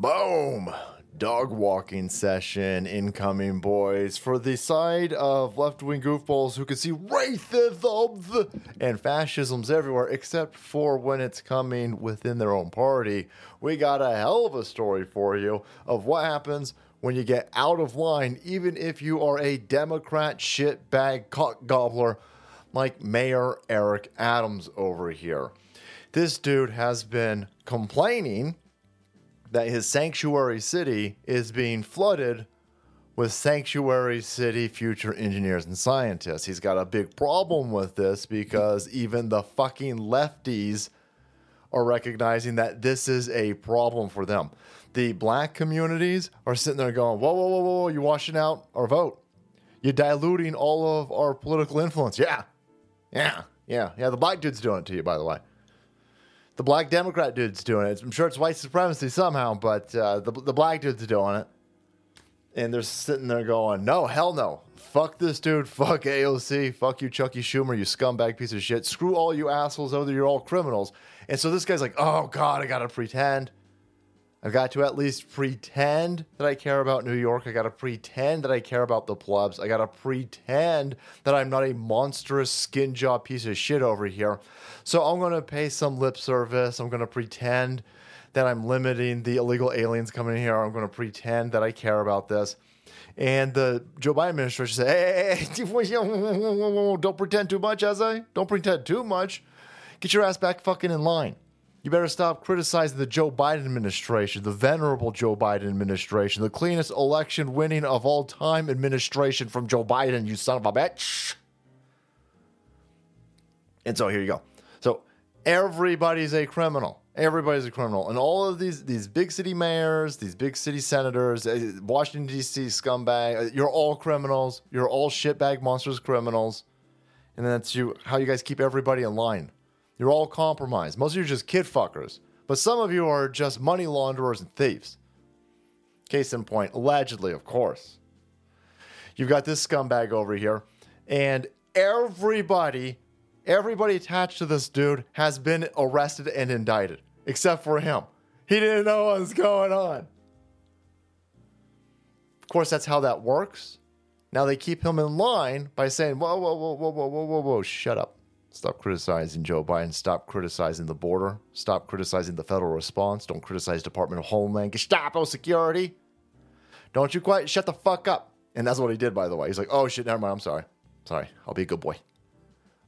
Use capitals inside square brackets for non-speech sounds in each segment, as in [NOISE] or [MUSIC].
Boom! Dog walking session incoming, boys. For the side of left wing goofballs who can see racism and fascisms everywhere, except for when it's coming within their own party, we got a hell of a story for you of what happens when you get out of line, even if you are a Democrat shitbag cock gobbler like Mayor Eric Adams over here. This dude has been complaining that his sanctuary city is being flooded with sanctuary city future engineers and scientists. He's got a big problem with this because even the fucking lefties are recognizing that this is a problem for them. The black communities are sitting there going, whoa, whoa, whoa, whoa, you're washing out our vote. You're diluting all of our political influence. Yeah. Yeah. Yeah. Yeah. The black dude's doing it to you, by the way the black Democrat dude's doing it. I'm sure it's white supremacy somehow, but uh, the, the black dude's doing it. And they're sitting there going, no, hell no. Fuck this dude. Fuck AOC. Fuck you, Chucky Schumer, you scumbag piece of shit. Screw all you assholes, whether you're all criminals. And so this guy's like, oh, God, I got to pretend. I've got to at least pretend that I care about New York. I got to pretend that I care about the plebs. I got to pretend that I'm not a monstrous skin job piece of shit over here. So I'm going to pay some lip service. I'm going to pretend that I'm limiting the illegal aliens coming here. I'm going to pretend that I care about this. And the Joe Biden administration said, hey, don't pretend too much, as I don't pretend too much. Get your ass back fucking in line. You better stop criticizing the Joe Biden administration, the venerable Joe Biden administration, the cleanest election winning of all time administration from Joe Biden, you son of a bitch. And so here you go. So everybody's a criminal. Everybody's a criminal. And all of these these big city mayors, these big city senators, uh, Washington D.C. scumbag, uh, you're all criminals. You're all shitbag monsters criminals. And that's you how you guys keep everybody in line. You're all compromised. Most of you are just kid fuckers, but some of you are just money launderers and thieves. Case in point, allegedly, of course. You've got this scumbag over here, and everybody, everybody attached to this dude has been arrested and indicted, except for him. He didn't know what was going on. Of course, that's how that works. Now they keep him in line by saying, whoa, whoa, whoa, whoa, whoa, whoa, whoa, whoa, shut up. Stop criticizing Joe Biden. Stop criticizing the border. Stop criticizing the federal response. Don't criticize Department of Homeland Gestapo oh, security. Don't you quite shut the fuck up. And that's what he did, by the way. He's like, oh shit, never mind. I'm sorry. Sorry. I'll be a good boy.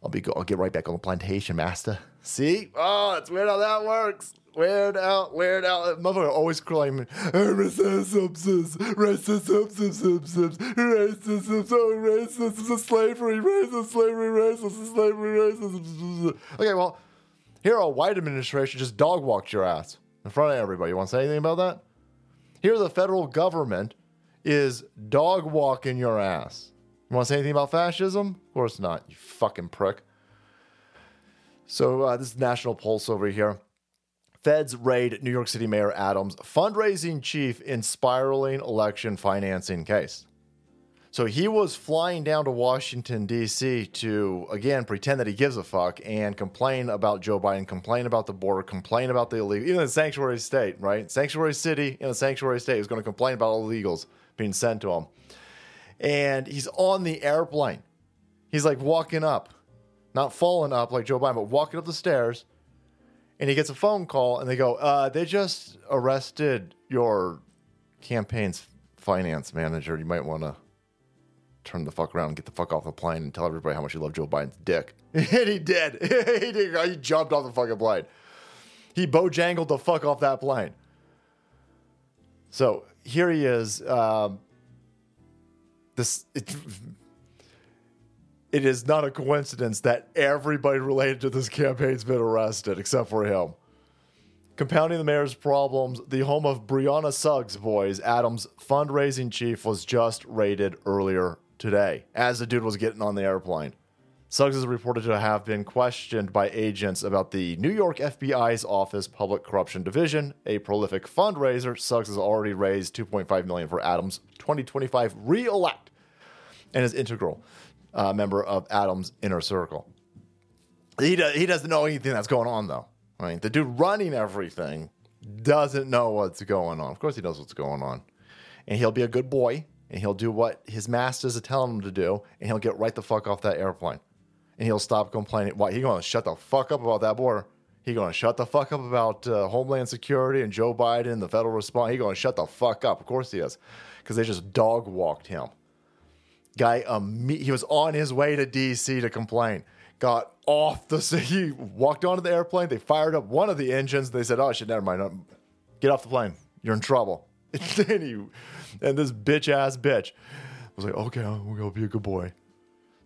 I'll be good. I'll get right back on the plantation, master. See? Oh, it's weird how that works. Weird out, weird out. Motherfucker always claiming racism, racism, racism, racism, slavery, racism, slavery, racist, slavery, racism. Okay, well, here a white administration just dog walked your ass in front of everybody. You want to say anything about that? Here, the federal government is dog walking your ass. You want to say anything about fascism? Of course not, you fucking prick. So, uh, this is National Pulse over here. Feds raid New York City Mayor Adams' fundraising chief in spiraling election financing case. So he was flying down to Washington, D.C. to, again, pretend that he gives a fuck and complain about Joe Biden, complain about the border, complain about the illegal, even the sanctuary state, right? Sanctuary city in a sanctuary state is going to complain about illegals being sent to him. And he's on the airplane. He's like walking up, not falling up like Joe Biden, but walking up the stairs and he gets a phone call and they go, uh, they just arrested your campaign's finance manager. You might want to turn the fuck around and get the fuck off the plane and tell everybody how much you love Joe Biden's dick. [LAUGHS] and he did. [LAUGHS] he did. He jumped off the fucking plane. He bojangled the fuck off that plane. So here he is. Um, this it, it is not a coincidence that everybody related to this campaign's been arrested except for him. Compounding the mayor's problems, the home of Brianna Suggs boys, Adams' fundraising chief, was just raided earlier today as the dude was getting on the airplane. Suggs is reported to have been questioned by agents about the New York FBI's Office Public Corruption Division, a prolific fundraiser. Suggs has already raised 2.5 million for Adams' 2025 re-elect and is integral uh, member of Adam's inner circle. He, do, he doesn't know anything that's going on, though. I mean, the dude running everything doesn't know what's going on. Of course, he knows what's going on. And he'll be a good boy and he'll do what his masters are telling him to do and he'll get right the fuck off that airplane. And he'll stop complaining. Why? He going to shut the fuck up about that border. He going to shut the fuck up about uh, Homeland Security and Joe Biden, the federal response. He going to shut the fuck up. Of course he is, because they just dog walked him. Guy, um, he was on his way to D.C. to complain. Got off the. [LAUGHS] He walked onto the airplane. They fired up one of the engines. They said, "Oh shit, never mind. Get off the plane. You're in trouble." [LAUGHS] And then he, and this bitch ass bitch was like, "Okay, we're gonna be a good boy."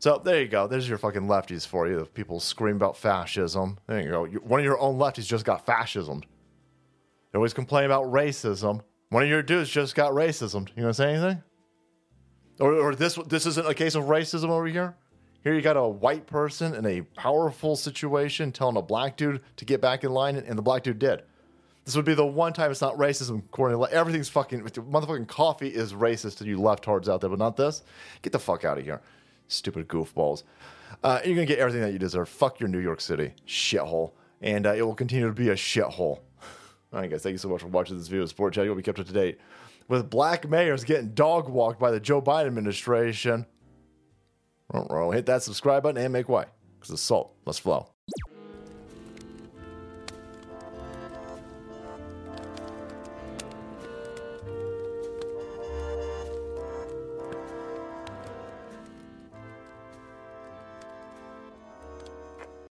So there you go. There's your fucking lefties for you. People scream about fascism. There you go. One of your own lefties just got fascism. They always complain about racism. One of your dudes just got racism. You gonna say anything? Or, or this this isn't a case of racism over here. Here you got a white person in a powerful situation telling a black dude to get back in line, and the black dude did. This would be the one time it's not racism. According to everything's fucking motherfucking coffee is racist to you leftards out there, but not this. Get the fuck out of here. Stupid goofballs. Uh, you're to get everything that you deserve. Fuck your New York City shithole. And uh, it will continue to be a shithole. [LAUGHS] All right, guys, thank you so much for watching this video. Sport Chat, you'll be kept up to date with black mayors getting dog walked by the Joe Biden administration. Hit that subscribe button and make way because the salt must flow.